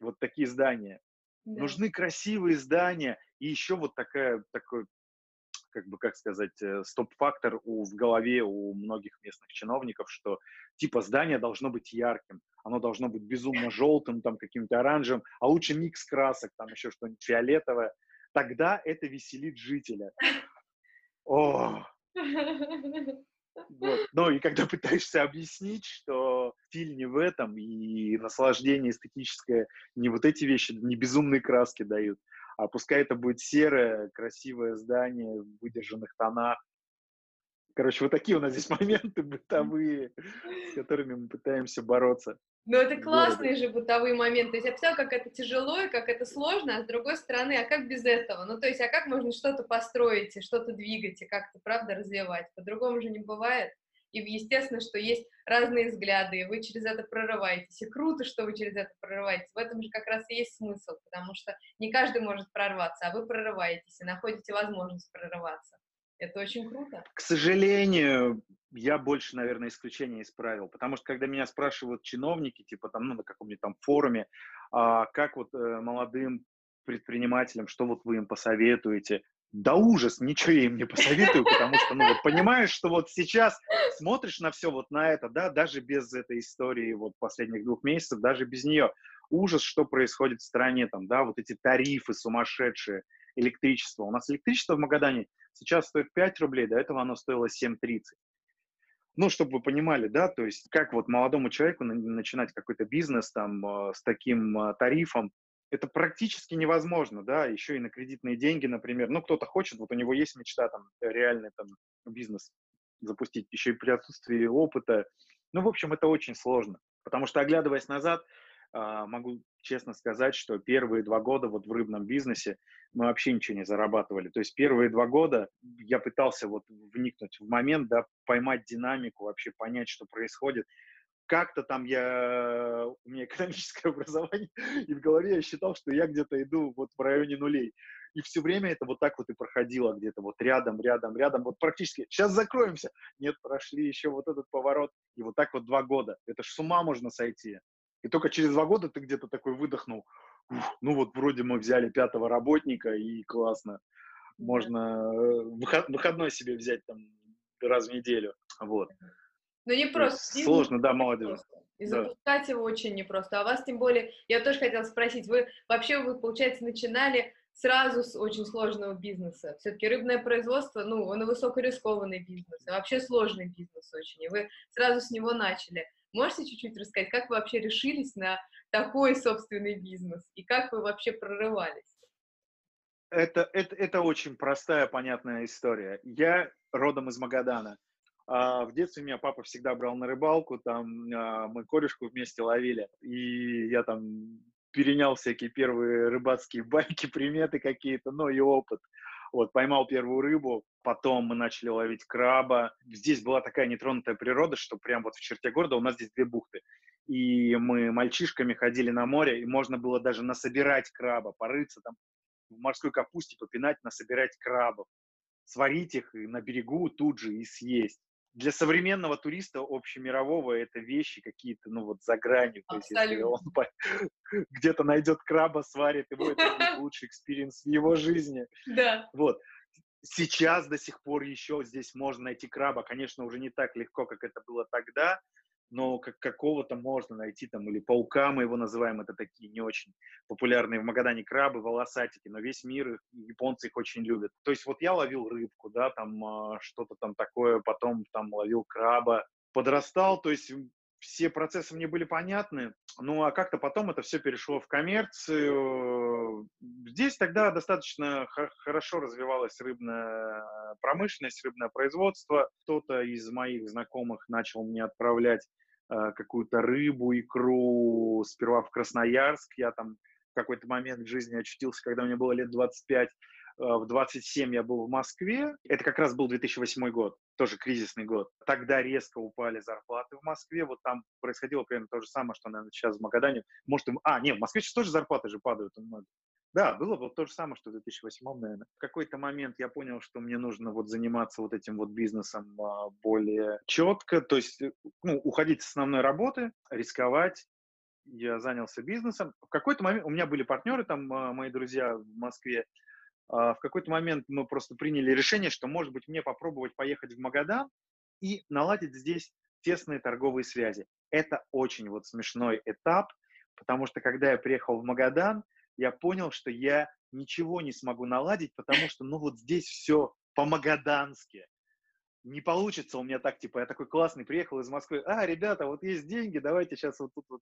Вот такие здания. Да. Нужны красивые здания и еще вот такая, такой, как бы, как сказать, э, стоп-фактор у, в голове у многих местных чиновников, что типа здание должно быть ярким, оно должно быть безумно желтым, там каким-то оранжевым, а лучше микс красок, там еще что-нибудь фиолетовое. Тогда это веселит жителя. О! Вот. Ну и когда пытаешься объяснить, что стиль не в этом, и наслаждение эстетическое не вот эти вещи, не безумные краски дают, а пускай это будет серое, красивое здание в выдержанных тонах. Короче, вот такие у нас здесь моменты бытовые, с которыми мы пытаемся бороться. Ну, это классные же бытовые моменты. То есть я представляю, как это тяжело и как это сложно, а с другой стороны, а как без этого? Ну, то есть, а как можно что-то построить и что-то двигать и как-то, правда, развивать? По-другому же не бывает. И естественно, что есть разные взгляды, и вы через это прорываетесь. И круто, что вы через это прорываетесь. В этом же как раз и есть смысл, потому что не каждый может прорваться, а вы прорываетесь и находите возможность прорываться. Это очень круто. К сожалению, я больше, наверное, исключение из правил, потому что когда меня спрашивают чиновники, типа там, ну, на каком-нибудь там форуме, а, как вот э, молодым предпринимателям, что вот вы им посоветуете, да ужас, ничего я им не посоветую, потому что, ну, вот понимаешь, что вот сейчас смотришь на все вот на это, да, даже без этой истории вот последних двух месяцев, даже без нее, ужас, что происходит в стране, там, да, вот эти тарифы сумасшедшие, электричество. У нас электричество в Магадане сейчас стоит 5 рублей, до этого оно стоило 7,30. Ну, чтобы вы понимали, да, то есть как вот молодому человеку начинать какой-то бизнес там э, с таким э, тарифом, это практически невозможно, да, еще и на кредитные деньги, например. Ну, кто-то хочет, вот у него есть мечта там реальный там бизнес запустить, еще и при отсутствии опыта. Ну, в общем, это очень сложно, потому что, оглядываясь назад, а, могу честно сказать, что первые два года вот в рыбном бизнесе мы вообще ничего не зарабатывали. То есть первые два года я пытался вот вникнуть в момент, да, поймать динамику, вообще понять, что происходит. Как-то там я, у меня экономическое образование, и в голове я считал, что я где-то иду вот в районе нулей. И все время это вот так вот и проходило где-то вот рядом, рядом, рядом, вот практически. Сейчас закроемся. Нет, прошли еще вот этот поворот. И вот так вот два года. Это ж с ума можно сойти. И только через два года ты где-то такой выдохнул, ну вот вроде мы взяли пятого работника, и классно. Можно э, выход, выходной себе взять там раз в неделю. Вот. Ну не просто. Сложно, да, молодежь. И да. запускать его очень непросто. А вас тем более, я тоже хотела спросить, вы вообще, вы, получается, начинали сразу с очень сложного бизнеса. Все-таки рыбное производство, ну, он высокорискованный бизнес, и вообще сложный бизнес очень, и вы сразу с него начали. Можете чуть-чуть рассказать, как вы вообще решились на такой собственный бизнес и как вы вообще прорывались? Это, это, это очень простая, понятная история. Я родом из Магадана. А в детстве меня папа всегда брал на рыбалку, там а, мы корешку вместе ловили, и я там перенял всякие первые рыбацкие байки, приметы какие-то, ну и опыт. Вот, поймал первую рыбу, потом мы начали ловить краба. Здесь была такая нетронутая природа, что прям вот в черте города у нас здесь две бухты. И мы мальчишками ходили на море, и можно было даже насобирать краба, порыться там в морской капусте, попинать, насобирать крабов, сварить их на берегу тут же и съесть для современного туриста общемирового это вещи какие-то, ну вот за гранью. То есть, если он где-то найдет краба, сварит его, это лучший experience в его жизни. Да. Вот. Сейчас до сих пор еще здесь можно найти краба. Конечно, уже не так легко, как это было тогда, но как какого-то можно найти там, или паука мы его называем, это такие не очень популярные в Магадане крабы, волосатики, но весь мир, японцы их очень любят. То есть вот я ловил рыбку, да, там а, что-то там такое, потом там ловил краба, подрастал, то есть все процессы мне были понятны, ну а как-то потом это все перешло в коммерцию. Здесь тогда достаточно хорошо развивалась рыбная промышленность, рыбное производство. Кто-то из моих знакомых начал мне отправлять э, какую-то рыбу, икру сперва в Красноярск. Я там в какой-то момент в жизни очутился, когда мне было лет 25, Э, в 27 я был в Москве. Это как раз был 2008 год, тоже кризисный год. Тогда резко упали зарплаты в Москве. Вот там происходило примерно то же самое, что, наверное, сейчас в Магадане. Может, им... А, нет, в Москве сейчас тоже зарплаты же падают у многих. Да, было вот то же самое, что в 2008, наверное. В какой-то момент я понял, что мне нужно вот заниматься вот этим вот бизнесом а, более четко, то есть э, ну, уходить с основной работы, рисковать. Я занялся бизнесом. В какой-то момент у меня были партнеры, там а, мои друзья в Москве, в какой-то момент мы просто приняли решение, что, может быть, мне попробовать поехать в Магадан и наладить здесь тесные торговые связи. Это очень вот смешной этап, потому что когда я приехал в Магадан, я понял, что я ничего не смогу наладить, потому что, ну, вот здесь все по-магадански не получится у меня так, типа, я такой классный, приехал из Москвы, а, ребята, вот есть деньги, давайте сейчас вот тут вот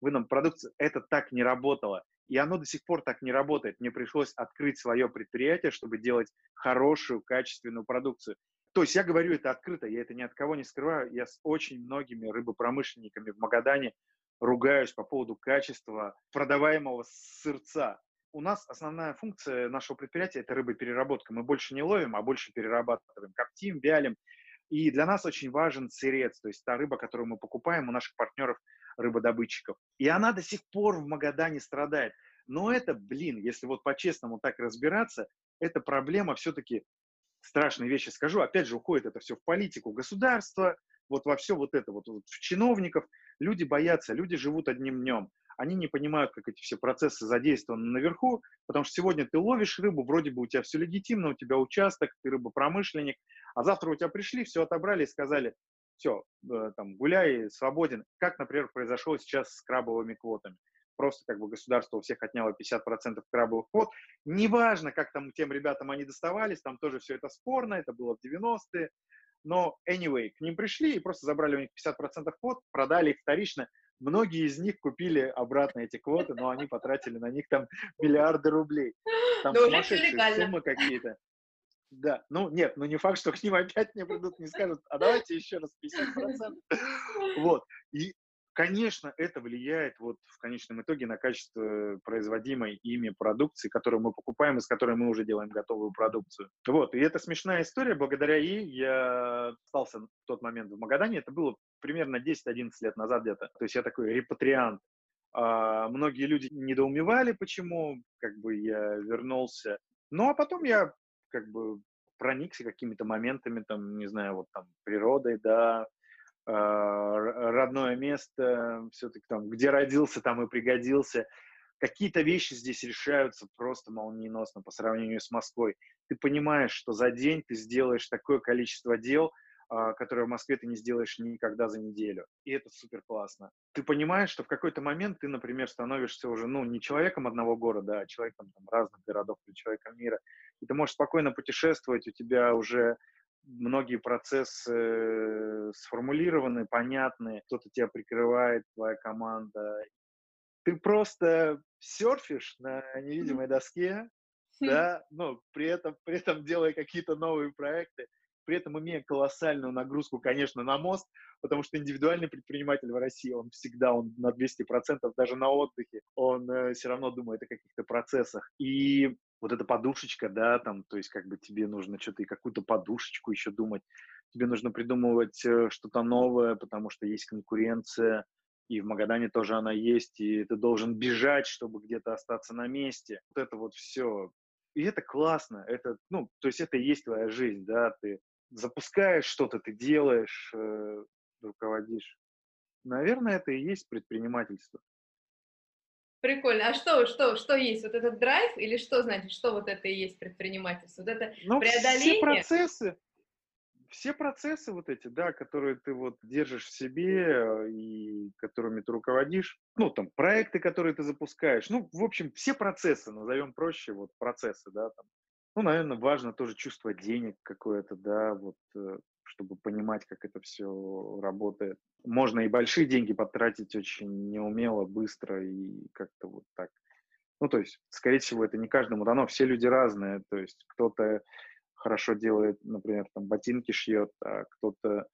вы нам продукцию. Это так не работало. И оно до сих пор так не работает. Мне пришлось открыть свое предприятие, чтобы делать хорошую, качественную продукцию. То есть я говорю это открыто, я это ни от кого не скрываю. Я с очень многими рыбопромышленниками в Магадане ругаюсь по поводу качества продаваемого сырца у нас основная функция нашего предприятия – это рыбопереработка. Мы больше не ловим, а больше перерабатываем, коптим, вялим. И для нас очень важен сырец, то есть та рыба, которую мы покупаем у наших партнеров рыбодобытчиков. И она до сих пор в Магадане страдает. Но это, блин, если вот по-честному так разбираться, это проблема все-таки, страшные вещи скажу, опять же, уходит это все в политику государства, вот во все вот это, вот, вот в чиновников. Люди боятся, люди живут одним днем они не понимают, как эти все процессы задействованы наверху, потому что сегодня ты ловишь рыбу, вроде бы у тебя все легитимно, у тебя участок, ты рыбопромышленник, а завтра у тебя пришли, все отобрали и сказали, все, э, там, гуляй, свободен. Как, например, произошло сейчас с крабовыми квотами. Просто как бы государство у всех отняло 50% крабовых квот. Неважно, как там тем ребятам они доставались, там тоже все это спорно, это было в 90-е. Но, anyway, к ним пришли и просто забрали у них 50% квот, продали их вторично Многие из них купили обратно эти квоты, но они потратили на них там миллиарды рублей. Там но сумасшедшие суммы какие-то. Да, ну нет, ну не факт, что к ним опять не придут, не скажут, а давайте еще раз 50%. Вот. И Конечно, это влияет вот в конечном итоге на качество производимой ими продукции, которую мы покупаем и с которой мы уже делаем готовую продукцию. Вот, и это смешная история. Благодаря ей я остался в тот момент в Магадане. Это было примерно 10-11 лет назад где-то. То есть я такой репатриант. А, многие люди недоумевали, почему как бы я вернулся. Ну, а потом я как бы проникся какими-то моментами, там, не знаю, вот там природой, да, а, родное место, все-таки там, где родился, там и пригодился. Какие-то вещи здесь решаются просто молниеносно по сравнению с Москвой. Ты понимаешь, что за день ты сделаешь такое количество дел, а, которое в Москве ты не сделаешь никогда за неделю. И это супер классно. Ты понимаешь, что в какой-то момент ты, например, становишься уже, ну, не человеком одного города, а человеком там, разных городов или человеком мира. И ты можешь спокойно путешествовать, у тебя уже многие процессы сформулированы, понятны, кто-то тебя прикрывает, твоя команда. Ты просто серфишь на невидимой доске, да, ну, при этом, при этом делая какие-то новые проекты, при этом имея колоссальную нагрузку, конечно, на мост, потому что индивидуальный предприниматель в России, он всегда, он на 200%, даже на отдыхе, он э, все равно думает о каких-то процессах. И вот эта подушечка, да, там, то есть как бы тебе нужно что-то и какую-то подушечку еще думать, тебе нужно придумывать э, что-то новое, потому что есть конкуренция, и в Магадане тоже она есть, и ты должен бежать, чтобы где-то остаться на месте. Вот это вот все. И это классно, это, ну, то есть это и есть твоя жизнь, да, ты запускаешь что-то, ты делаешь, э, руководишь. Наверное, это и есть предпринимательство. Прикольно. А что, что, что есть? Вот этот драйв или что значит, что вот это и есть предпринимательство? Вот это ну, преодоление? Все процессы, все процессы вот эти, да, которые ты вот держишь в себе и которыми ты руководишь, ну, там, проекты, которые ты запускаешь, ну, в общем, все процессы, назовем проще, вот, процессы, да, там. Ну, наверное, важно тоже чувство денег какое-то, да, вот, э, чтобы понимать, как это все работает. Можно и большие деньги потратить очень неумело, быстро и как-то вот так. Ну, то есть, скорее всего, это не каждому дано. Все люди разные. То есть, кто-то хорошо делает, например, там ботинки шьет, а кто-то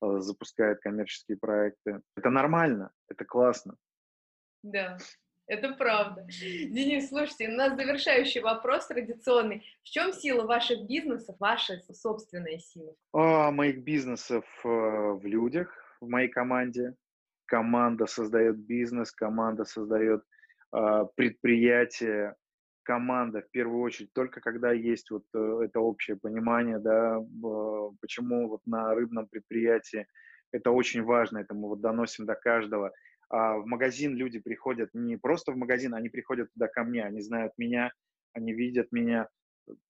э, запускает коммерческие проекты. Это нормально, это классно. Да, это правда. Денис, слушайте, у нас завершающий вопрос традиционный. В чем сила ваших бизнесов, ваша собственная сила? А, моих бизнесов э, в людях, в моей команде. Команда создает бизнес, команда создает э, предприятие, команда в первую очередь, только когда есть вот э, это общее понимание, да, почему вот на рыбном предприятии это очень важно, это мы вот доносим до каждого. А в магазин люди приходят не просто в магазин, они приходят туда ко мне, они знают меня, они видят меня,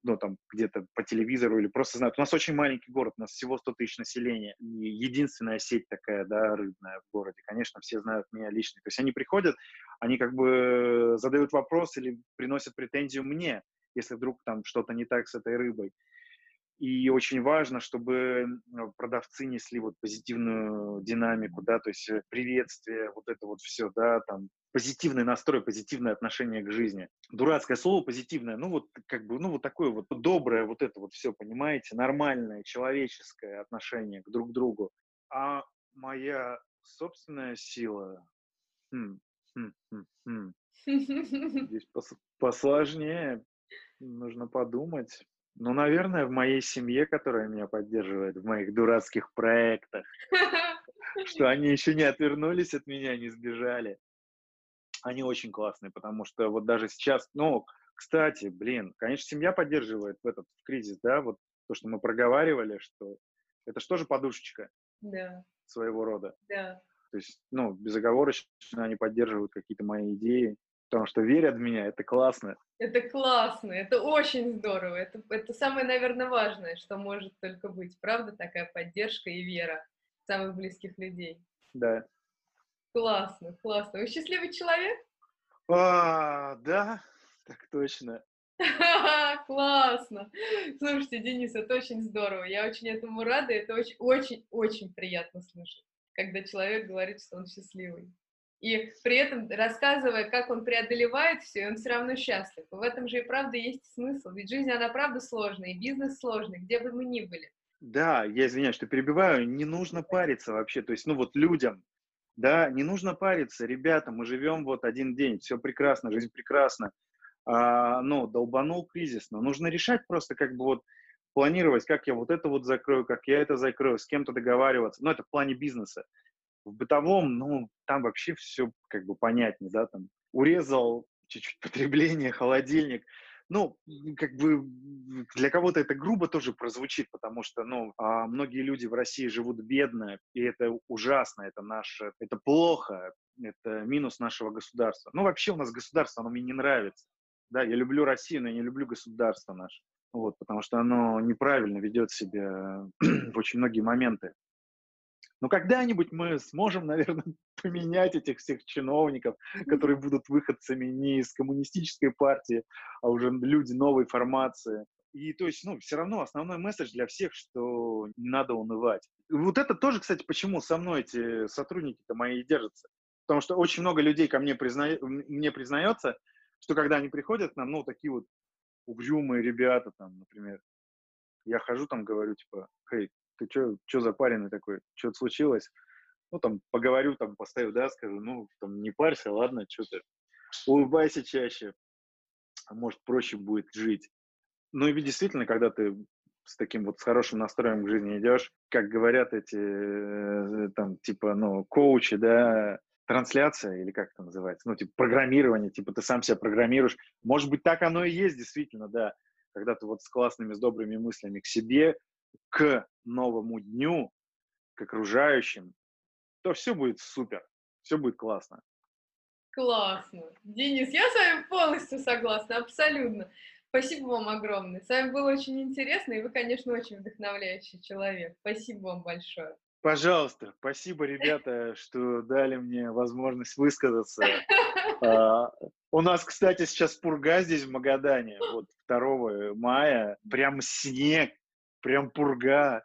ну, там, где-то по телевизору или просто знают. У нас очень маленький город, у нас всего 100 тысяч населения. И единственная сеть такая, да, рыбная в городе. Конечно, все знают меня лично. То есть они приходят, они как бы задают вопрос или приносят претензию мне, если вдруг там что-то не так с этой рыбой. И очень важно, чтобы продавцы несли вот позитивную динамику, да, то есть э, приветствие, вот это вот все, да, там, позитивный настрой, позитивное отношение к жизни. Дурацкое слово позитивное, ну вот как бы, ну вот такое вот доброе вот это вот все, понимаете, нормальное, человеческое отношение к друг другу. А моя собственная сила, хм, хм, хм, хм. здесь пос посложнее, нужно подумать. Ну, наверное, в моей семье, которая меня поддерживает в моих дурацких проектах, что они еще не отвернулись от меня, не сбежали. Они очень классные, потому что вот даже сейчас, ну, кстати, блин, конечно, семья поддерживает в этот в кризис, да, вот то, что мы проговаривали, что это же подушечка да. своего рода. Да. То есть, ну, безоговорочно они поддерживают какие-то мои идеи, потому что верят в меня, это классно. Это классно, это очень здорово, это, это самое, наверное, важное, что может только быть, правда, такая поддержка и вера самых близких людей. Да. Классно, классно. Вы счастливый человек? А, да, так точно. Классно. Слушайте, Денис, это очень здорово. Я очень этому рада. Это очень, очень, очень приятно слышать, когда человек говорит, что он счастливый и при этом рассказывая, как он преодолевает все, он все равно счастлив. в этом же и правда есть смысл, ведь жизнь, она правда сложная, и бизнес сложный, где бы мы ни были. Да, я извиняюсь, что перебиваю, не нужно париться вообще, то есть, ну вот людям, да, не нужно париться, ребята, мы живем вот один день, все прекрасно, жизнь прекрасна, а, ну, долбанул кризис, но нужно решать просто как бы вот планировать, как я вот это вот закрою, как я это закрою, с кем-то договариваться, ну, это в плане бизнеса. В бытовом, ну, там вообще все как бы понятнее, да, там урезал чуть-чуть потребление, холодильник. Ну, как бы для кого-то это грубо тоже прозвучит, потому что, ну, а многие люди в России живут бедно, и это ужасно, это наше, это плохо, это минус нашего государства. Ну, вообще у нас государство, оно мне не нравится. Да, я люблю Россию, но я не люблю государство наше. Вот, потому что оно неправильно ведет себя в очень многие моменты. Но когда-нибудь мы сможем, наверное, поменять этих всех чиновников, которые будут выходцами не из коммунистической партии, а уже люди новой формации. И то есть, ну, все равно основной месседж для всех, что не надо унывать. Вот это тоже, кстати, почему со мной эти сотрудники-то мои держатся. Потому что очень много людей ко мне, призна... мне признается, что когда они приходят к нам, ну, такие вот угрюмые ребята, там, например, я хожу там, говорю, типа, хей, ты что, за парень такой, что-то случилось? Ну, там, поговорю, там, поставлю, да, скажу, ну, там, не парься, ладно, что ты, улыбайся чаще, может, проще будет жить. Ну, и действительно, когда ты с таким вот с хорошим настроем к жизни идешь, как говорят эти, э, там, типа, ну, коучи, да, трансляция, или как это называется, ну, типа, программирование, типа, ты сам себя программируешь. Может быть, так оно и есть, действительно, да, когда ты вот с классными, с добрыми мыслями к себе, к новому дню, к окружающим, то все будет супер, все будет классно. Классно. Денис, я с вами полностью согласна, абсолютно. Спасибо вам огромное. С вами было очень интересно, и вы, конечно, очень вдохновляющий человек. Спасибо вам большое. Пожалуйста, спасибо, ребята, что дали мне возможность высказаться. А, у нас, кстати, сейчас пурга здесь в Магадане, вот 2 мая, прям снег, прям пурга.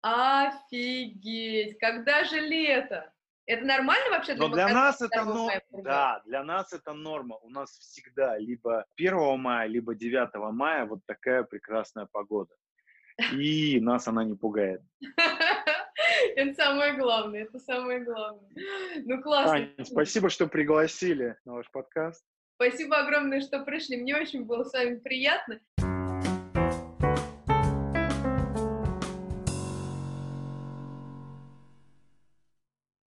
Офигеть! Когда же лето? Это нормально вообще для Но для нас это норма. Да, для нас это норма. У нас всегда либо 1 мая, либо 9 мая вот такая прекрасная погода. И нас она не пугает. Это самое главное, это самое главное. Ну, классно. Ань, спасибо, что пригласили на ваш подкаст. Спасибо огромное, что пришли. Мне очень было с вами приятно.